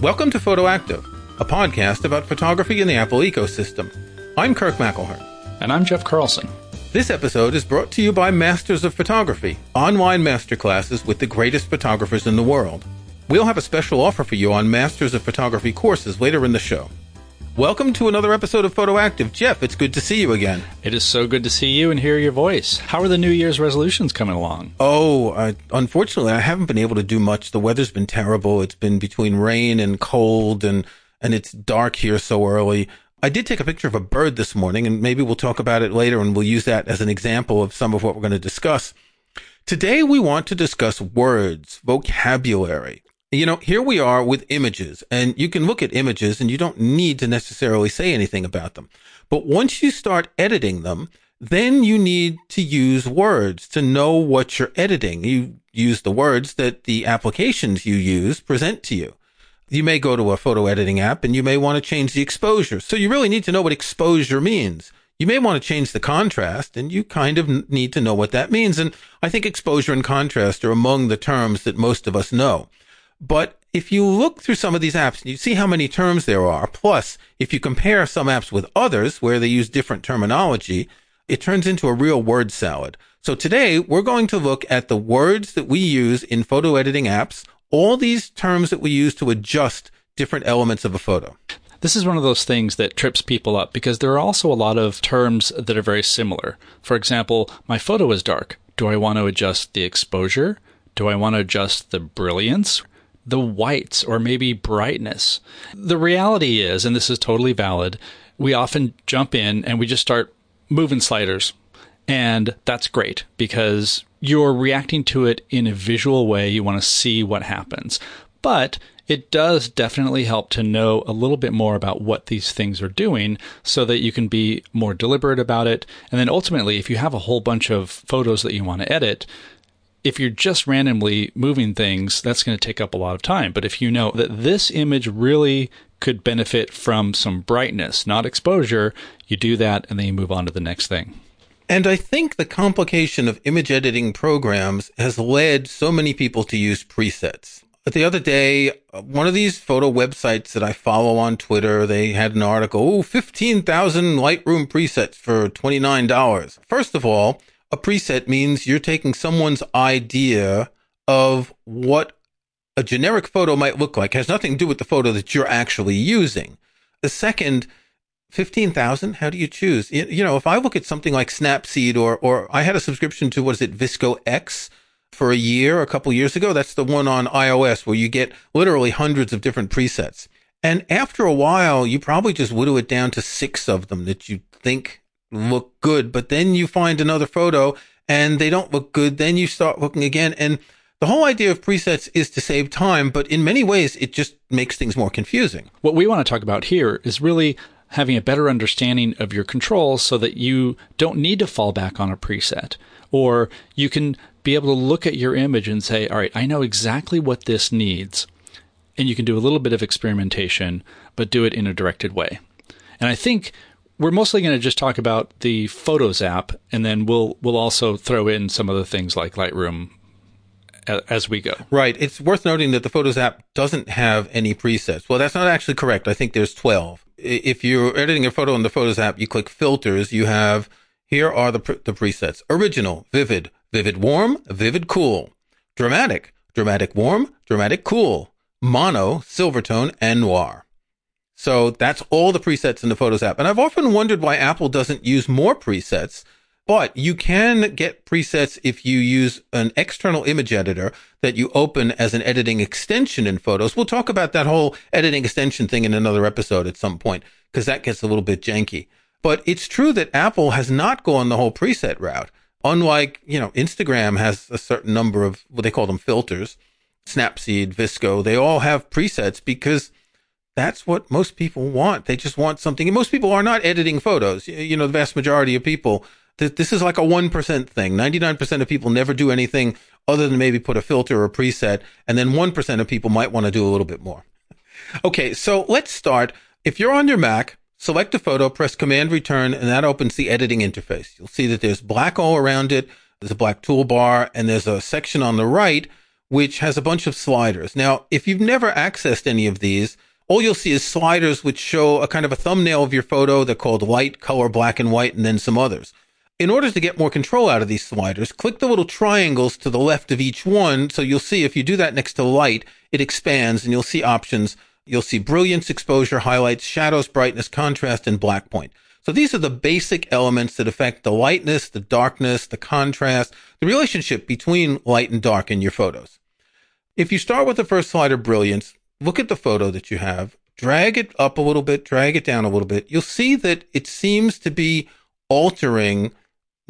Welcome to Photoactive, a podcast about photography in the Apple ecosystem. I'm Kirk McElhearn. And I'm Jeff Carlson. This episode is brought to you by Masters of Photography, online masterclasses with the greatest photographers in the world. We'll have a special offer for you on Masters of Photography courses later in the show. Welcome to another episode of Photoactive. Jeff, it's good to see you again. It is so good to see you and hear your voice. How are the New Year's resolutions coming along? Oh, uh, unfortunately, I haven't been able to do much. The weather's been terrible. It's been between rain and cold, and and it's dark here so early. I did take a picture of a bird this morning, and maybe we'll talk about it later, and we'll use that as an example of some of what we're going to discuss. Today, we want to discuss words, vocabulary you know, here we are with images and you can look at images and you don't need to necessarily say anything about them. But once you start editing them, then you need to use words to know what you're editing. You use the words that the applications you use present to you. You may go to a photo editing app and you may want to change the exposure. So you really need to know what exposure means. You may want to change the contrast and you kind of need to know what that means. And I think exposure and contrast are among the terms that most of us know. But if you look through some of these apps, and you see how many terms there are. Plus, if you compare some apps with others where they use different terminology, it turns into a real word salad. So today we're going to look at the words that we use in photo editing apps, all these terms that we use to adjust different elements of a photo. This is one of those things that trips people up because there are also a lot of terms that are very similar. For example, my photo is dark. Do I want to adjust the exposure? Do I want to adjust the brilliance? The whites or maybe brightness. The reality is, and this is totally valid, we often jump in and we just start moving sliders. And that's great because you're reacting to it in a visual way. You want to see what happens. But it does definitely help to know a little bit more about what these things are doing so that you can be more deliberate about it. And then ultimately, if you have a whole bunch of photos that you want to edit, if you're just randomly moving things, that's going to take up a lot of time. But if you know that this image really could benefit from some brightness, not exposure, you do that and then you move on to the next thing. And I think the complication of image editing programs has led so many people to use presets. But the other day, one of these photo websites that I follow on Twitter, they had an article, oh, 15,000 Lightroom presets for $29. First of all, a preset means you're taking someone's idea of what a generic photo might look like. It has nothing to do with the photo that you're actually using. The second, 15,000, how do you choose? You know, if I look at something like Snapseed or, or I had a subscription to, what is it, VSCO X for a year, a couple years ago. That's the one on iOS where you get literally hundreds of different presets. And after a while, you probably just whittle it down to six of them that you think look good, but then you find another photo and they don't look good. Then you start looking again. And the whole idea of presets is to save time, but in many ways, it just makes things more confusing. What we want to talk about here is really having a better understanding of your controls so that you don't need to fall back on a preset or you can be able to look at your image and say, all right, I know exactly what this needs. And you can do a little bit of experimentation, but do it in a directed way. And I think we're mostly going to just talk about the Photos app, and then we'll we'll also throw in some other things like Lightroom as we go. Right. It's worth noting that the Photos app doesn't have any presets. Well, that's not actually correct. I think there's 12. If you're editing a photo in the Photos app, you click filters. You have here are the the presets: original, vivid, vivid warm, vivid cool, dramatic, dramatic warm, dramatic cool, mono, silvertone, and noir. So that's all the presets in the Photos app. And I've often wondered why Apple doesn't use more presets, but you can get presets if you use an external image editor that you open as an editing extension in Photos. We'll talk about that whole editing extension thing in another episode at some point because that gets a little bit janky. But it's true that Apple has not gone the whole preset route. Unlike, you know, Instagram has a certain number of what they call them filters, Snapseed, VSCO, they all have presets because that's what most people want. They just want something. And most people are not editing photos. You know, the vast majority of people, this is like a 1% thing. 99% of people never do anything other than maybe put a filter or a preset. And then 1% of people might want to do a little bit more. Okay. So let's start. If you're on your Mac, select a photo, press command return, and that opens the editing interface. You'll see that there's black all around it. There's a black toolbar and there's a section on the right which has a bunch of sliders. Now, if you've never accessed any of these, all you'll see is sliders which show a kind of a thumbnail of your photo. They're called light, color, black and white, and then some others. In order to get more control out of these sliders, click the little triangles to the left of each one. So you'll see if you do that next to light, it expands and you'll see options. You'll see brilliance, exposure, highlights, shadows, brightness, contrast, and black point. So these are the basic elements that affect the lightness, the darkness, the contrast, the relationship between light and dark in your photos. If you start with the first slider, brilliance, look at the photo that you have, drag it up a little bit, drag it down a little bit. You'll see that it seems to be altering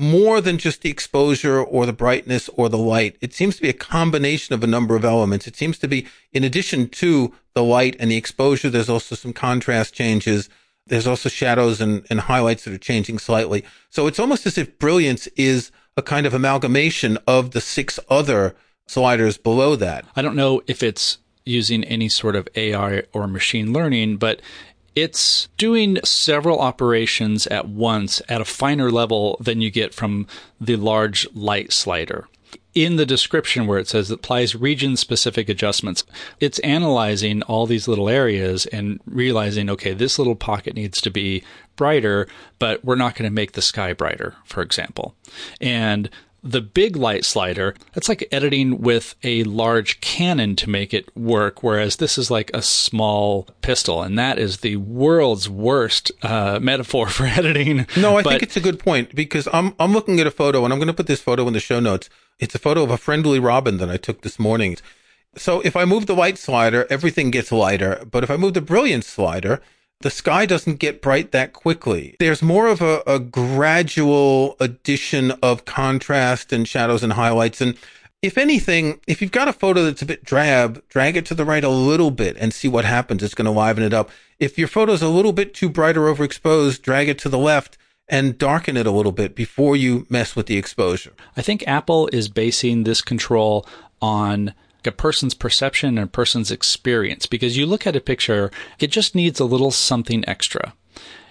more than just the exposure or the brightness or the light. It seems to be a combination of a number of elements. It seems to be, in addition to the light and the exposure, there's also some contrast changes. There's also shadows and, and highlights that are changing slightly. So it's almost as if brilliance is a kind of amalgamation of the six other sliders below that. I don't know if it's using any sort of AI or machine learning, but it's doing several operations at once at a finer level than you get from the large light slider. In the description where it says it applies region specific adjustments, it's analyzing all these little areas and realizing, okay, this little pocket needs to be brighter, but we're not going to make the sky brighter, for example. And the big light slider, that's like editing with a large cannon to make it work, whereas this is like a small pistol, and that is the world's worst uh, metaphor for editing. No, I but, think it's a good point because I'm I'm looking at a photo, and I'm going to put this photo in the show notes. It's a photo of a friendly robin that I took this morning. So if I move the light slider, everything gets lighter, but if I move the brilliance slider, the sky doesn't get bright that quickly. There's more of a, a gradual addition of contrast and shadows and highlights. And if anything, if you've got a photo that's a bit drab, drag it to the right a little bit and see what happens. It's going to liven it up. If your photo's a little bit too bright or overexposed, drag it to the left and darken it a little bit before you mess with the exposure. I think Apple is basing this control on a person's perception and a person's experience because you look at a picture, it just needs a little something extra.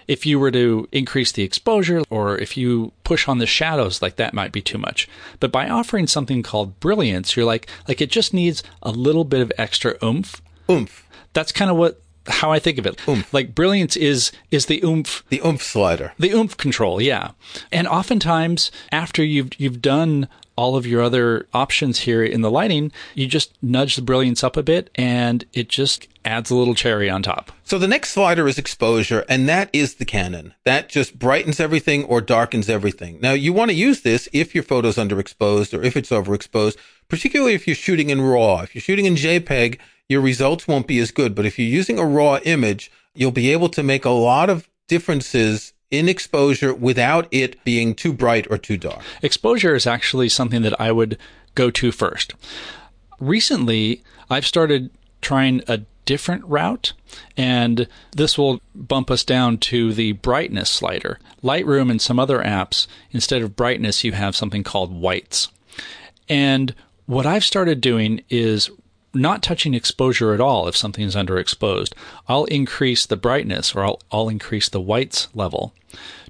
If you were to increase the exposure or if you push on the shadows, like that might be too much. But by offering something called brilliance, you're like, like it just needs a little bit of extra oomph. Oomph. That's kind of what how I think of it. Oomph. Like brilliance is is the oomph the oomph slider. The oomph control, yeah. And oftentimes after you've you've done all of your other options here in the lighting, you just nudge the brilliance up a bit and it just adds a little cherry on top. So the next slider is exposure, and that is the cannon. That just brightens everything or darkens everything. Now you want to use this if your photo's underexposed or if it's overexposed, particularly if you're shooting in RAW. If you're shooting in JPEG, your results won't be as good. But if you're using a RAW image, you'll be able to make a lot of differences in exposure without it being too bright or too dark? Exposure is actually something that I would go to first. Recently, I've started trying a different route, and this will bump us down to the brightness slider. Lightroom and some other apps, instead of brightness, you have something called whites. And what I've started doing is not touching exposure at all if something is underexposed. I'll increase the brightness or I'll, I'll increase the whites level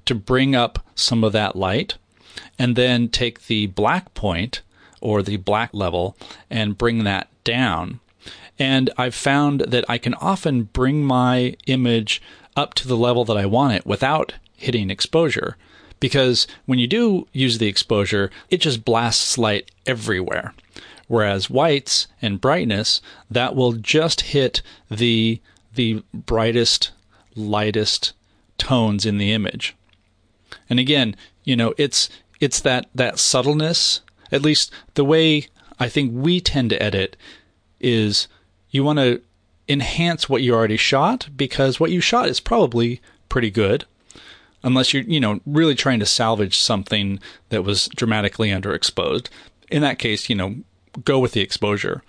to bring up some of that light and then take the black point or the black level and bring that down. And I've found that I can often bring my image up to the level that I want it without hitting exposure. Because when you do use the exposure, it just blasts light everywhere. Whereas whites and brightness, that will just hit the the brightest, lightest tones in the image. And again, you know, it's it's that that subtleness, at least the way I think we tend to edit is you want to enhance what you already shot because what you shot is probably pretty good. Unless you're you know really trying to salvage something that was dramatically underexposed. In that case you know go with the exposure.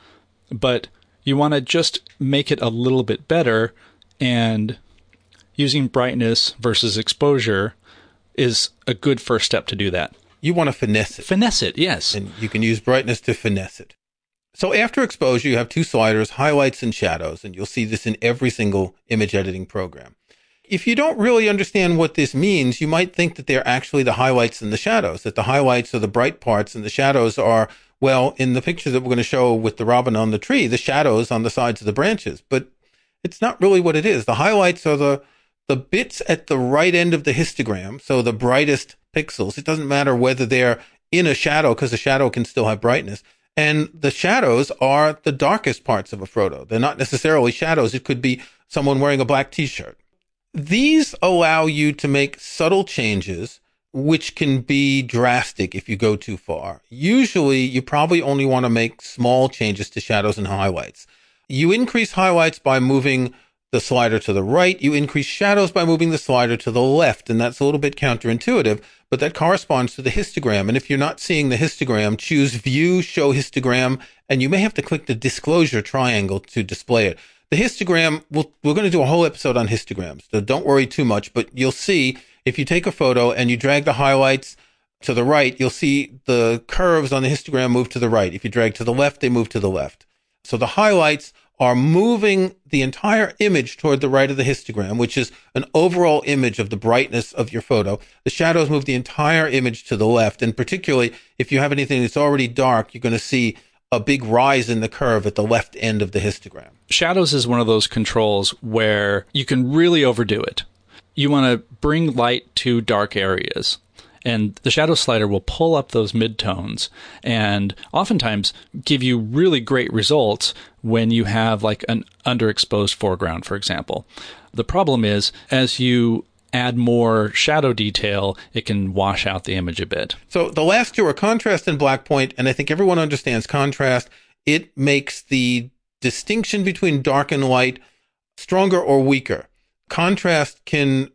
But you want to just make it a little bit better and using brightness versus exposure is a good first step to do that. You want to finesse it. Finesse it, yes. And you can use brightness to finesse it. So after exposure, you have two sliders, highlights and shadows, and you'll see this in every single image editing program. If you don't really understand what this means, you might think that they're actually the highlights and the shadows, that the highlights are the bright parts and the shadows are Well, in the picture that we're going to show with the robin on the tree, the shadows on the sides of the branches, but it's not really what it is. The highlights are the, the bits at the right end of the histogram. So the brightest pixels. It doesn't matter whether they're in a shadow because the shadow can still have brightness. And the shadows are the darkest parts of a photo. They're not necessarily shadows. It could be someone wearing a black t-shirt. These allow you to make subtle changes, which can be drastic if you go too far. Usually you probably only want to make small changes to shadows and highlights. You increase highlights by moving the slider to the right. You increase shadows by moving the slider to the left. And that's a little bit counterintuitive, but that corresponds to the histogram. And if you're not seeing the histogram, choose view, show histogram, and you may have to click the disclosure triangle to display it. The histogram, we'll, we're going to do a whole episode on histograms. So don't worry too much, but you'll see if you take a photo and you drag the highlights to the right, you'll see the curves on the histogram move to the right. If you drag to the left, they move to the left. So the highlights are moving the entire image toward the right of the histogram, which is an overall image of the brightness of your photo. The shadows move the entire image to the left. And particularly if you have anything that's already dark, you're going to see a big rise in the curve at the left end of the histogram. Shadows is one of those controls where you can really overdo it. You want to bring light to dark areas and the shadow slider will pull up those midtones and oftentimes give you really great results when you have like an underexposed foreground, for example. The problem is as you add more shadow detail, it can wash out the image a bit. So the last two are contrast and black point, and I think everyone understands contrast. It makes the distinction between dark and light stronger or weaker. Contrast can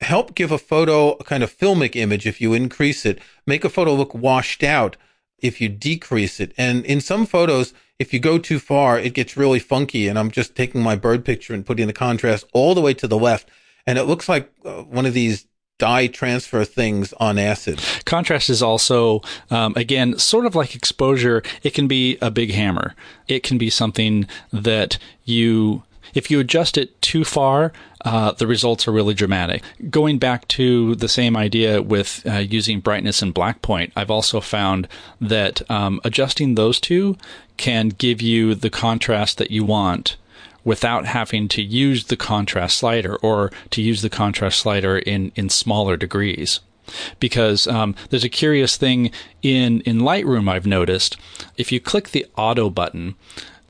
help give a photo a kind of filmic image if you increase it, make a photo look washed out if you decrease it. And in some photos, if you go too far, it gets really funky. And I'm just taking my bird picture and putting the contrast all the way to the left. And it looks like uh, one of these dye transfer things on acid. Contrast is also, um, again, sort of like exposure. It can be a big hammer. It can be something that you if you adjust it too far, uh, the results are really dramatic. Going back to the same idea with uh, using brightness and black point, I've also found that um, adjusting those two can give you the contrast that you want without having to use the contrast slider or to use the contrast slider in, in smaller degrees because um, there's a curious thing in in Lightroom I've noticed. If you click the auto button,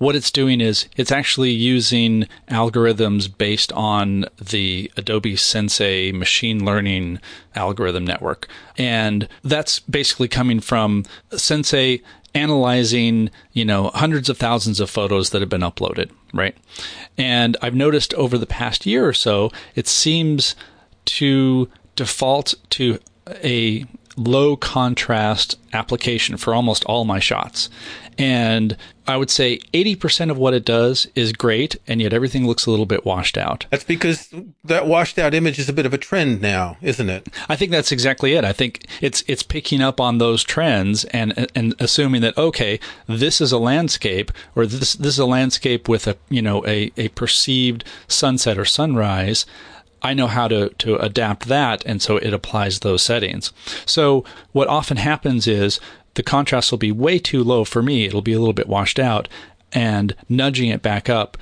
what it's doing is it's actually using algorithms based on the Adobe Sensei machine learning algorithm network. And that's basically coming from Sensei analyzing, you know, hundreds of thousands of photos that have been uploaded, right? And I've noticed over the past year or so, it seems to default to a low contrast application for almost all my shots. And I would say 80% of what it does is great, and yet everything looks a little bit washed out. That's because that washed out image is a bit of a trend now, isn't it? I think that's exactly it. I think it's it's picking up on those trends and and assuming that okay, this is a landscape or this this is a landscape with a you know a, a perceived sunset or sunrise. I know how to, to adapt that, and so it applies those settings. So what often happens is the contrast will be way too low for me. It'll be a little bit washed out, and nudging it back up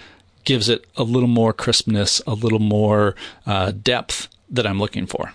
gives it a little more crispness, a little more uh, depth that I'm looking for.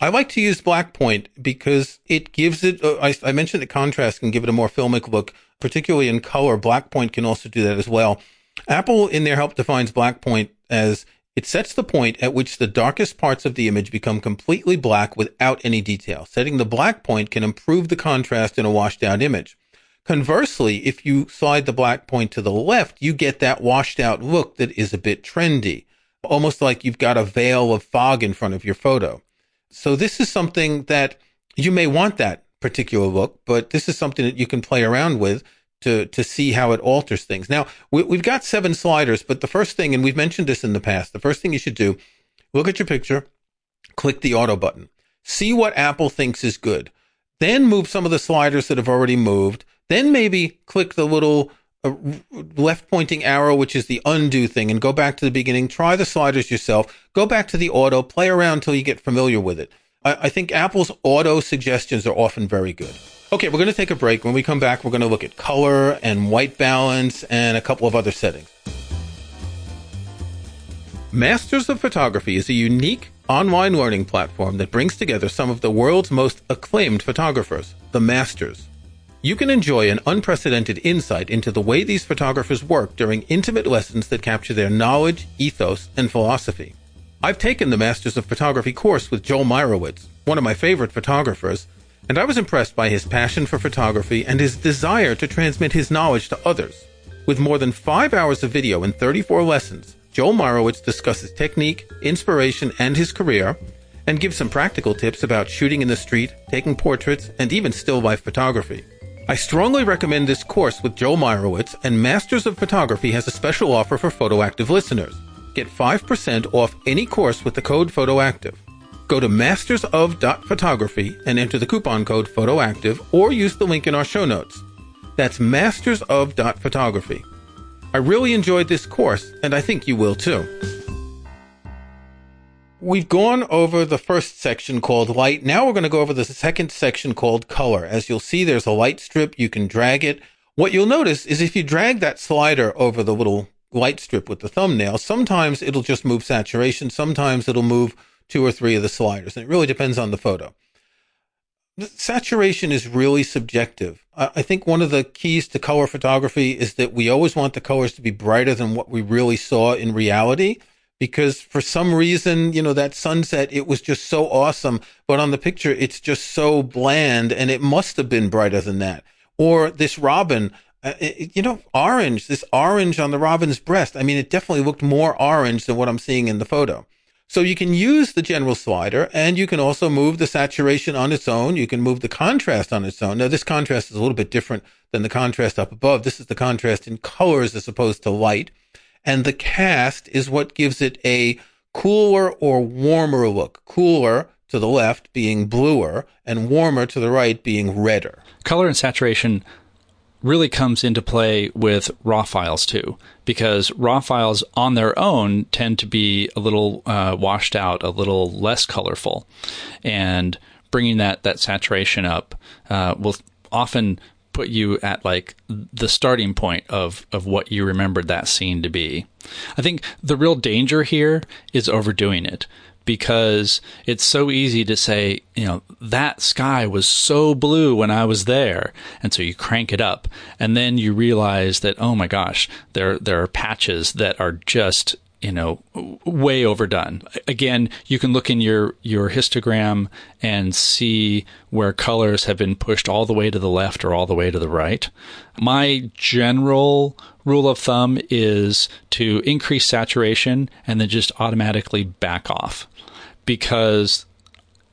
I like to use black point because it gives it. Uh, I, I, mentioned that contrast can give it a more filmic look, particularly in color. Black point can also do that as well. Apple in their help defines black point as it sets the point at which the darkest parts of the image become completely black without any detail. Setting the black point can improve the contrast in a washed out image. Conversely, if you slide the black point to the left, you get that washed out look that is a bit trendy, almost like you've got a veil of fog in front of your photo. So this is something that you may want that particular look, but this is something that you can play around with to to see how it alters things. Now we, we've got seven sliders, but the first thing, and we've mentioned this in the past, the first thing you should do, look at your picture, click the auto button, see what Apple thinks is good, then move some of the sliders that have already moved, then maybe click the little uh, left pointing arrow, which is the undo thing, and go back to the beginning. Try the sliders yourself. Go back to the auto, play around until you get familiar with it. I, I think Apple's auto suggestions are often very good. Okay, we're going to take a break. When we come back, we're going to look at color and white balance and a couple of other settings. Masters of Photography is a unique online learning platform that brings together some of the world's most acclaimed photographers, the Masters. You can enjoy an unprecedented insight into the way these photographers work during intimate lessons that capture their knowledge, ethos, and philosophy. I've taken the Masters of Photography course with Joel Meyerowitz, one of my favorite photographers, and I was impressed by his passion for photography and his desire to transmit his knowledge to others. With more than five hours of video and 34 lessons, Joel Meyerowitz discusses technique, inspiration, and his career, and gives some practical tips about shooting in the street, taking portraits, and even still life photography. I strongly recommend this course with Joel Meyerowitz, and Masters of Photography has a special offer for PhotoActive listeners. Get 5% off any course with the code PhotoActive. Go to mastersof.photography and enter the coupon code PhotoActive or use the link in our show notes. That's mastersof.photography. I really enjoyed this course, and I think you will too. We've gone over the first section called light. Now we're going to go over the second section called color. As you'll see, there's a light strip. You can drag it. What you'll notice is if you drag that slider over the little light strip with the thumbnail, sometimes it'll just move saturation. Sometimes it'll move two or three of the sliders. And it really depends on the photo. Saturation is really subjective. I think one of the keys to color photography is that we always want the colors to be brighter than what we really saw in reality because for some reason, you know, that sunset, it was just so awesome. But on the picture, it's just so bland and it must have been brighter than that. Or this robin, uh, it, you know, orange, this orange on the robin's breast. I mean, it definitely looked more orange than what I'm seeing in the photo. So you can use the general slider and you can also move the saturation on its own. You can move the contrast on its own. Now, this contrast is a little bit different than the contrast up above. This is the contrast in colors as opposed to light and the cast is what gives it a cooler or warmer look. Cooler to the left being bluer and warmer to the right being redder. Color and saturation really comes into play with raw files too, because raw files on their own tend to be a little uh, washed out, a little less colorful, and bringing that that saturation up uh, will often put you at like the starting point of of what you remembered that scene to be. I think the real danger here is overdoing it because it's so easy to say, you know, that sky was so blue when I was there. And so you crank it up and then you realize that, oh my gosh, there, there are patches that are just you know, way overdone. Again, you can look in your, your histogram and see where colors have been pushed all the way to the left or all the way to the right. My general rule of thumb is to increase saturation and then just automatically back off because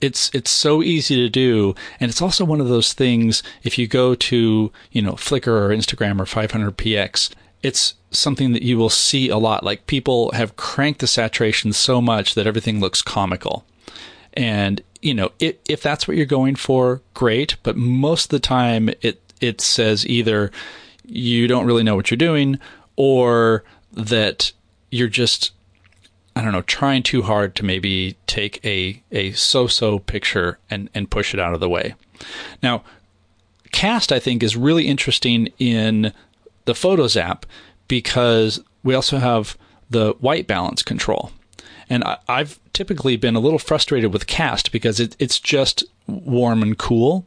it's it's so easy to do and it's also one of those things if you go to you know flickr or instagram or 500px it's something that you will see a lot. Like people have cranked the saturation so much that everything looks comical. And, you know, it, if that's what you're going for, great. But most of the time it, it says either you don't really know what you're doing or that you're just, I don't know, trying too hard to maybe take a, a so-so picture and, and push it out of the way. Now, cast, I think, is really interesting in the Photos app because we also have the white balance control. And I, have typically been a little frustrated with cast because it, it's just warm and cool.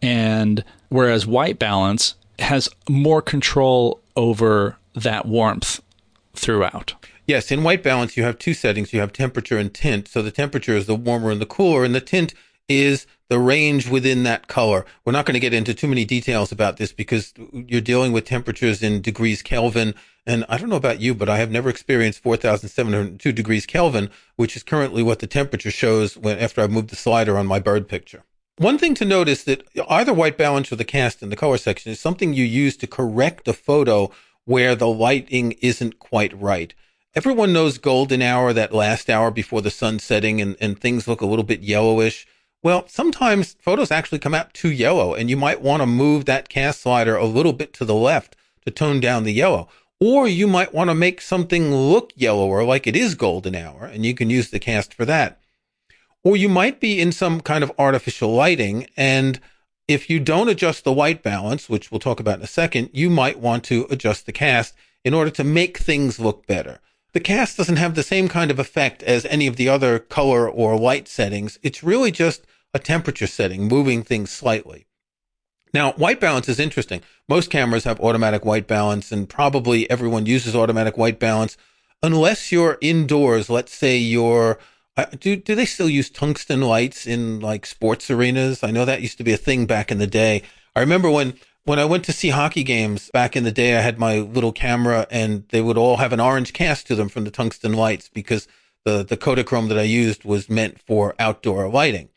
And whereas white balance has more control over that warmth throughout. Yes, in white balance, you have two settings. You have temperature and tint. So the temperature is the warmer and the cooler, and the tint is the range within that color. We're not going to get into too many details about this because you're dealing with temperatures in degrees Kelvin. And I don't know about you, but I have never experienced 4,702 degrees Kelvin, which is currently what the temperature shows when after I've moved the slider on my bird picture. One thing to notice that either white balance or the cast in the color section is something you use to correct a photo where the lighting isn't quite right. Everyone knows golden hour, that last hour before the sun setting and, and things look a little bit yellowish. Well, sometimes photos actually come out too yellow and you might want to move that cast slider a little bit to the left to tone down the yellow. Or you might want to make something look yellower like it is golden hour and you can use the cast for that. Or you might be in some kind of artificial lighting and If you don't adjust the white balance, which we'll talk about in a second, you might want to adjust the cast in order to make things look better. The cast doesn't have the same kind of effect as any of the other color or light settings. It's really just a temperature setting, moving things slightly. Now, white balance is interesting. Most cameras have automatic white balance and probably everyone uses automatic white balance unless you're indoors. Let's say you're, uh, do, do they still use tungsten lights in like sports arenas? I know that used to be a thing back in the day. I remember when when I went to see hockey games back in the day, I had my little camera and they would all have an orange cast to them from the tungsten lights because the, the Kodachrome that I used was meant for outdoor lighting.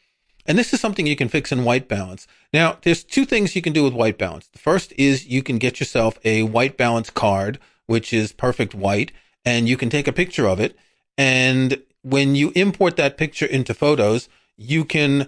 And this is something you can fix in white balance. Now, there's two things you can do with white balance. The first is you can get yourself a white balance card, which is perfect white, and you can take a picture of it. And when you import that picture into photos, you can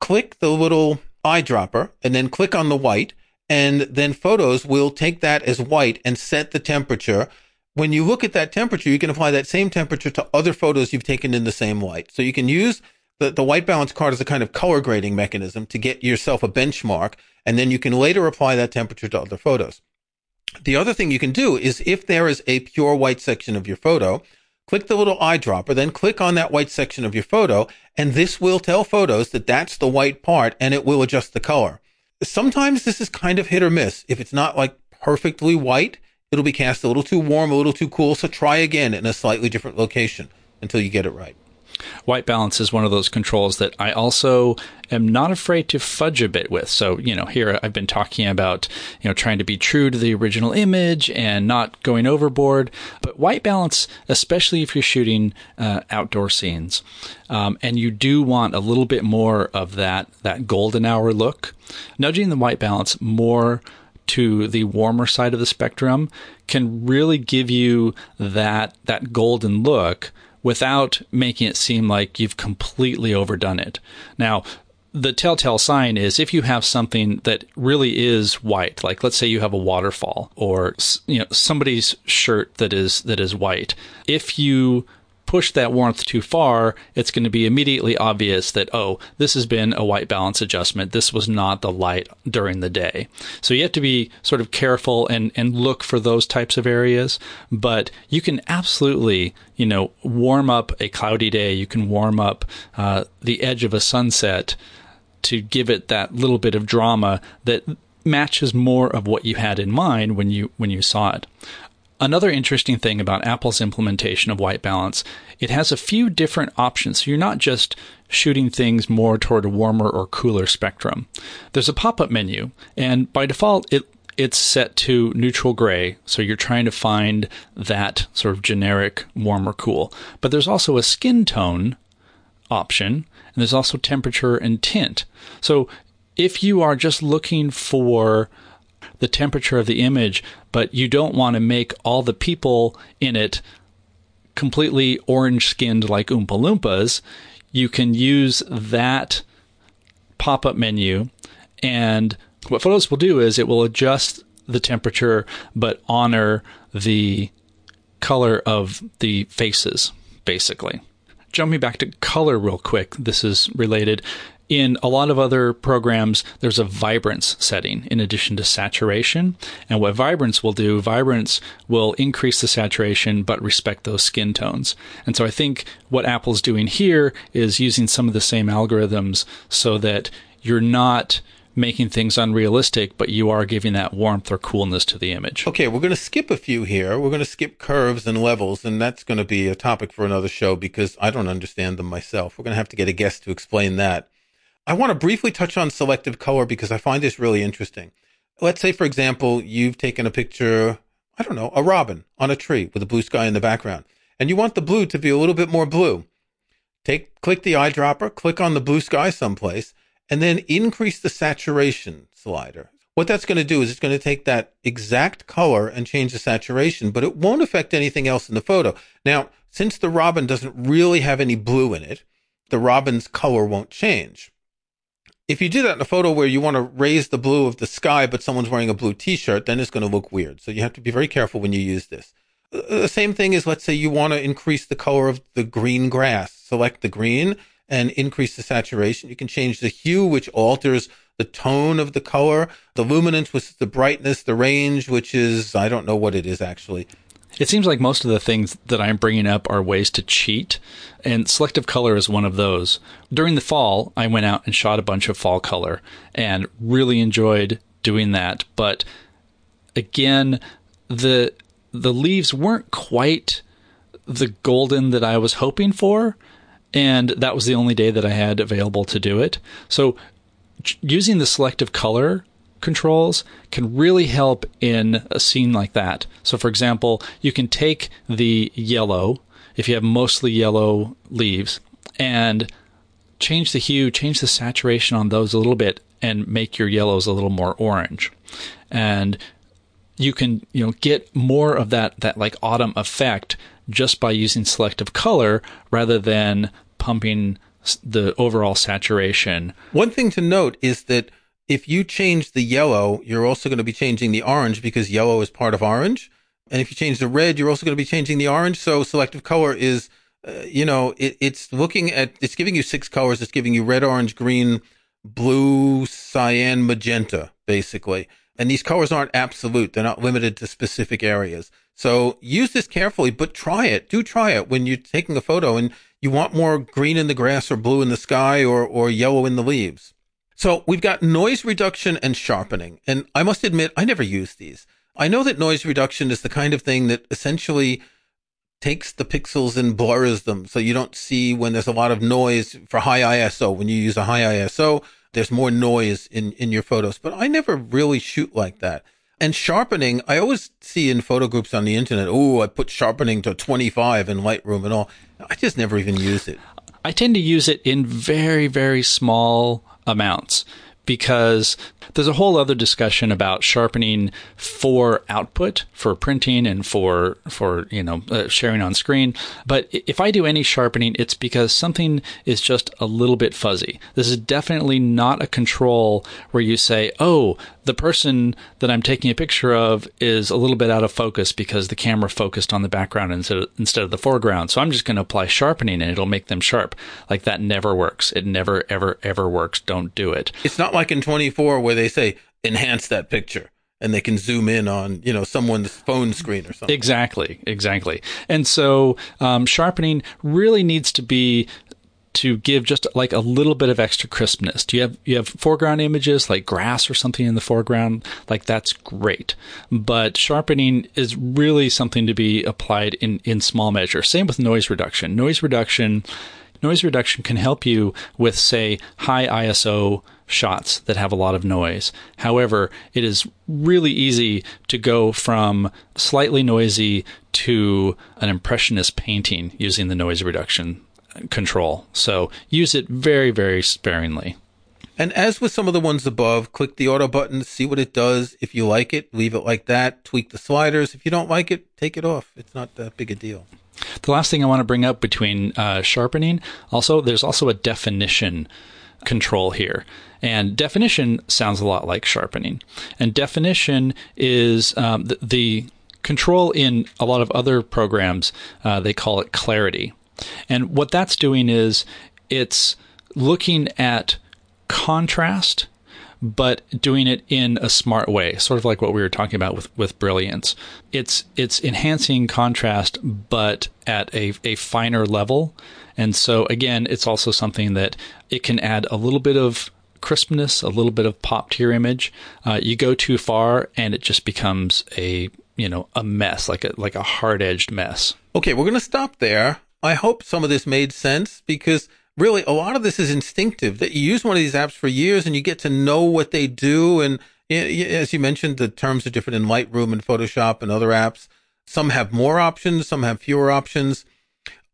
click the little eyedropper and then click on the white and then photos will take that as white and set the temperature. When you look at that temperature, you can apply that same temperature to other photos you've taken in the same light. So you can use the, the white balance card is a kind of color grading mechanism to get yourself a benchmark. And then you can later apply that temperature to other photos. The other thing you can do is if there is a pure white section of your photo, click the little eyedropper, then click on that white section of your photo, and this will tell photos that that's the white part and it will adjust the color sometimes this is kind of hit or miss. If it's not like perfectly white, it'll be cast a little too warm, a little too cool. So try again in a slightly different location until you get it right. White balance is one of those controls that I also am not afraid to fudge a bit with. So, you know, here I've been talking about, you know, trying to be true to the original image and not going overboard. But white balance, especially if you're shooting uh, outdoor scenes, um, and you do want a little bit more of that that golden hour look, nudging the white balance more to the warmer side of the spectrum can really give you that that golden look without making it seem like you've completely overdone it. Now, the telltale sign is if you have something that really is white, like let's say you have a waterfall or you know somebody's shirt that is that is white. If you push that warmth too far, it's going to be immediately obvious that, oh, this has been a white balance adjustment. This was not the light during the day. So you have to be sort of careful and, and look for those types of areas. But you can absolutely, you know, warm up a cloudy day. You can warm up uh, the edge of a sunset to give it that little bit of drama that matches more of what you had in mind when you when you saw it. Another interesting thing about Apple's implementation of white balance, it has a few different options. So you're not just shooting things more toward a warmer or cooler spectrum. There's a pop-up menu, and by default, it it's set to neutral gray, so you're trying to find that sort of generic warm or cool. But there's also a skin tone option, and there's also temperature and tint. So if you are just looking for the temperature of the image, but you don't want to make all the people in it completely orange skinned like Oompa Loompas, you can use that pop up menu. And what Photos will do is it will adjust the temperature but honor the color of the faces, basically. Jumping back to color real quick, this is related. In a lot of other programs, there's a vibrance setting in addition to saturation. And what vibrance will do, vibrance will increase the saturation but respect those skin tones. And so I think what Apple's doing here is using some of the same algorithms so that you're not making things unrealistic, but you are giving that warmth or coolness to the image. Okay, we're going to skip a few here. We're going to skip curves and levels, and that's going to be a topic for another show because I don't understand them myself. We're going to have to get a guest to explain that. I want to briefly touch on selective color because I find this really interesting. Let's say, for example, you've taken a picture, I don't know, a robin on a tree with a blue sky in the background, and you want the blue to be a little bit more blue. Take, click the eyedropper, click on the blue sky someplace, and then increase the saturation slider. What that's going to do is it's going to take that exact color and change the saturation, but it won't affect anything else in the photo. Now, since the robin doesn't really have any blue in it, the robin's color won't change. If you do that in a photo where you want to raise the blue of the sky, but someone's wearing a blue t-shirt, then it's going to look weird. So you have to be very careful when you use this. Uh, the same thing is, let's say you want to increase the color of the green grass. Select the green and increase the saturation. You can change the hue, which alters the tone of the color, the luminance, which is the brightness, the range, which is, I don't know what it is actually. It seems like most of the things that I'm bringing up are ways to cheat, and selective color is one of those. During the fall, I went out and shot a bunch of fall color and really enjoyed doing that. But again, the the leaves weren't quite the golden that I was hoping for, and that was the only day that I had available to do it. So using the selective color controls can really help in a scene like that. So, for example, you can take the yellow, if you have mostly yellow leaves, and change the hue, change the saturation on those a little bit, and make your yellows a little more orange. And you can, you know, get more of that that like autumn effect just by using selective color rather than pumping the overall saturation. One thing to note is that if you change the yellow, you're also going to be changing the orange because yellow is part of orange. And if you change the red, you're also going to be changing the orange. So selective color is, uh, you know, it, it's looking at, it's giving you six colors. It's giving you red, orange, green, blue, cyan, magenta, basically. And these colors aren't absolute. They're not limited to specific areas. So use this carefully, but try it. Do try it when you're taking a photo and you want more green in the grass or blue in the sky or, or yellow in the leaves. So we've got noise reduction and sharpening. And I must admit, I never use these. I know that noise reduction is the kind of thing that essentially takes the pixels and blurs them so you don't see when there's a lot of noise for high ISO. When you use a high ISO, there's more noise in, in your photos. But I never really shoot like that. And sharpening, I always see in photo groups on the internet, oh, I put sharpening to 25 in Lightroom and all. I just never even use it. I tend to use it in very, very small amounts because there's a whole other discussion about sharpening for output for printing and for for you know uh, sharing on screen but if i do any sharpening it's because something is just a little bit fuzzy this is definitely not a control where you say oh the person that I'm taking a picture of is a little bit out of focus because the camera focused on the background instead of, instead of the foreground. So I'm just going to apply sharpening and it'll make them sharp. Like that never works. It never, ever, ever works. Don't do it. It's not like in 24 where they say enhance that picture and they can zoom in on you know someone's phone screen or something exactly exactly and so um, sharpening really needs to be to give just like a little bit of extra crispness. Do you have you have foreground images like grass or something in the foreground? Like that's great. But sharpening is really something to be applied in in small measure. Same with noise reduction. Noise reduction noise reduction can help you with say high ISO shots that have a lot of noise. However, it is really easy to go from slightly noisy to an impressionist painting using the noise reduction control. So use it very, very sparingly. And as with some of the ones above, click the auto button, see what it does. If you like it, leave it like that. Tweak the sliders. If you don't like it, take it off. It's not that big a deal. The last thing I want to bring up between uh, sharpening, also, there's also a definition control here. And definition sounds a lot like sharpening. And definition is um, the, the, control in a lot of other programs, uh, they call it clarity. And what that's doing is it's looking at contrast but doing it in a smart way, sort of like what we were talking about with, with brilliance. It's it's enhancing contrast, but at a, a finer level. And so again, it's also something that it can add a little bit of crispness, a little bit of pop to your image. Uh, you go too far, and it just becomes a you know a mess, like a like a hard edged mess. Okay, we're gonna stop there. I hope some of this made sense because really a lot of this is instinctive that you use one of these apps for years and you get to know what they do. And as you mentioned, the terms are different in Lightroom and Photoshop and other apps. Some have more options, some have fewer options.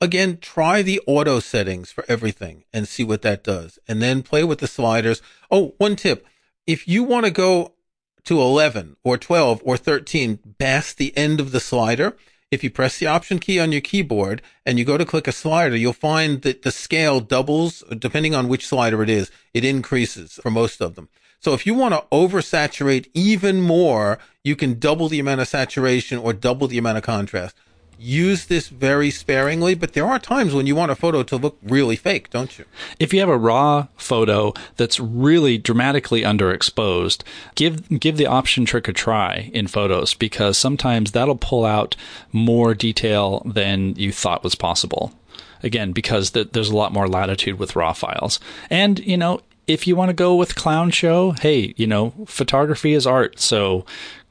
Again, try the auto settings for everything and see what that does. And then play with the sliders. Oh, one tip. If you want to go to 11 or 12 or 13, past the end of the slider if you press the option key on your keyboard and you go to click a slider, you'll find that the scale doubles uh, depending on which slider it is. It increases for most of them. So if you want to oversaturate even more, you can double the amount of saturation or double the amount of contrast. Use this very sparingly, but there are times when you want a photo to look really fake, don't you? If you have a raw photo that's really dramatically underexposed, give give the option trick a try in photos because sometimes that'll pull out more detail than you thought was possible. Again, because th- there's a lot more latitude with raw files. And, you know, if you want to go with clown show, hey, you know, photography is art, so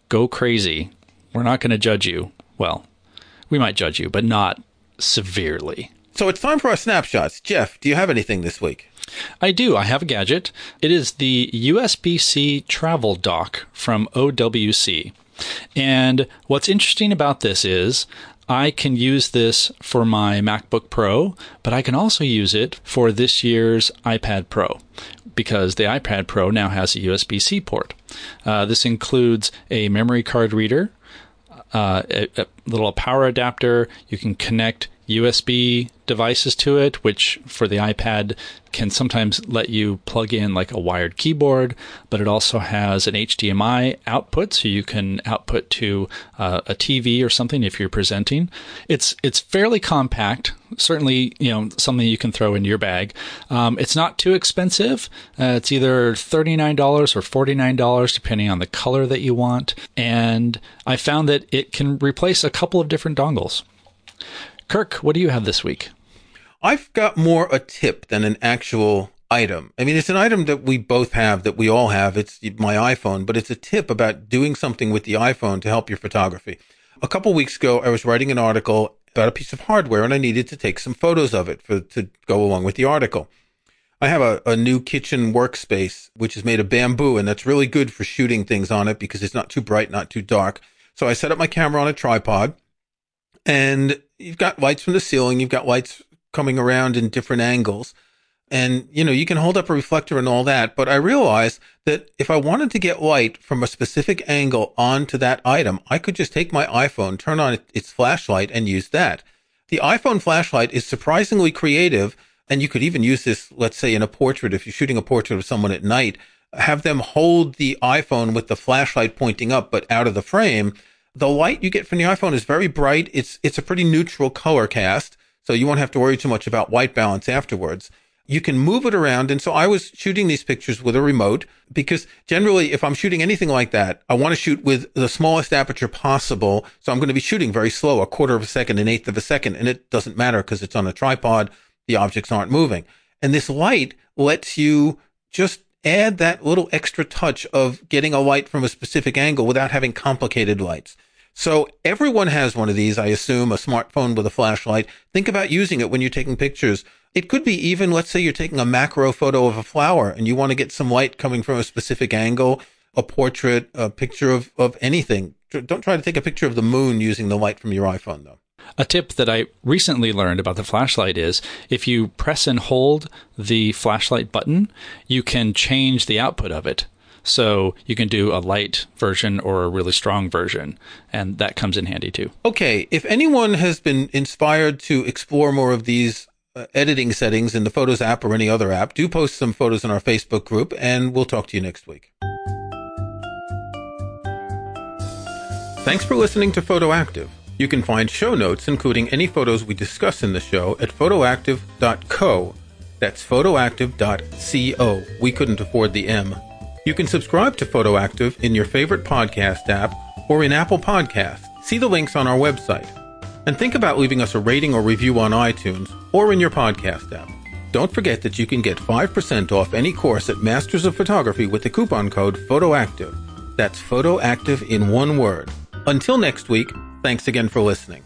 go crazy. We're not going to judge you. Well, we might judge you, but not severely. So it's time for our snapshots. Jeff, do you have anything this week? I do. I have a gadget. It is the USB C travel dock from OWC. And what's interesting about this is I can use this for my MacBook Pro, but I can also use it for this year's iPad Pro because the iPad Pro now has a USB C port. Uh, this includes a memory card reader, uh, a, a little power adapter. You can connect USB devices to it, which for the iPad can sometimes let you plug in like a wired keyboard, but it also has an HDMI output, so you can output to uh, a TV or something if you're presenting. It's it's fairly compact, certainly you know something you can throw in your bag. Um, it's not too expensive. Uh, it's either thirty nine dollars or forty nine dollars depending on the color that you want, and I found that it can replace a couple of different dongles. Kirk, what do you have this week? I've got more a tip than an actual item. I mean, it's an item that we both have, that we all have. It's my iPhone, but it's a tip about doing something with the iPhone to help your photography. A couple weeks ago, I was writing an article about a piece of hardware and I needed to take some photos of it for, to go along with the article. I have a, a new kitchen workspace, which is made of bamboo, and that's really good for shooting things on it because it's not too bright, not too dark. So I set up my camera on a tripod and you've got lights from the ceiling. You've got lights coming around in different angles. And, you know, you can hold up a reflector and all that. But I realized that if I wanted to get light from a specific angle onto that item, I could just take my iPhone, turn on its flashlight and use that. The iPhone flashlight is surprisingly creative. And you could even use this, let's say in a portrait, if you're shooting a portrait of someone at night, have them hold the iPhone with the flashlight pointing up, but out of the frame. The light you get from the iPhone is very bright. It's, it's a pretty neutral color cast. So you won't have to worry too much about white balance afterwards. You can move it around. And so I was shooting these pictures with a remote because generally, if I'm shooting anything like that, I want to shoot with the smallest aperture possible. So I'm going to be shooting very slow, a quarter of a second, an eighth of a second. And it doesn't matter because it's on a tripod. The objects aren't moving. And this light lets you just add that little extra touch of getting a light from a specific angle without having complicated lights. So everyone has one of these, I assume, a smartphone with a flashlight. Think about using it when you're taking pictures. It could be even, let's say you're taking a macro photo of a flower and you want to get some light coming from a specific angle, a portrait, a picture of, of anything. Don't try to take a picture of the moon using the light from your iPhone though. A tip that I recently learned about the flashlight is if you press and hold the flashlight button, you can change the output of it. So you can do a light version or a really strong version, and that comes in handy too. Okay, if anyone has been inspired to explore more of these uh, editing settings in the Photos app or any other app, do post some photos in our Facebook group, and we'll talk to you next week. Thanks for listening to Photoactive. You can find show notes, including any photos we discuss in the show, at photoactive.co. That's photoactive.co. We couldn't afford the M. You can subscribe to Photoactive in your favorite podcast app or in Apple Podcasts. See the links on our website. And think about leaving us a rating or review on iTunes or in your podcast app. Don't forget that you can get 5% off any course at Masters of Photography with the coupon code PHOTOACTIVE. That's PHOTOACTIVE in one word. Until next week, thanks again for listening.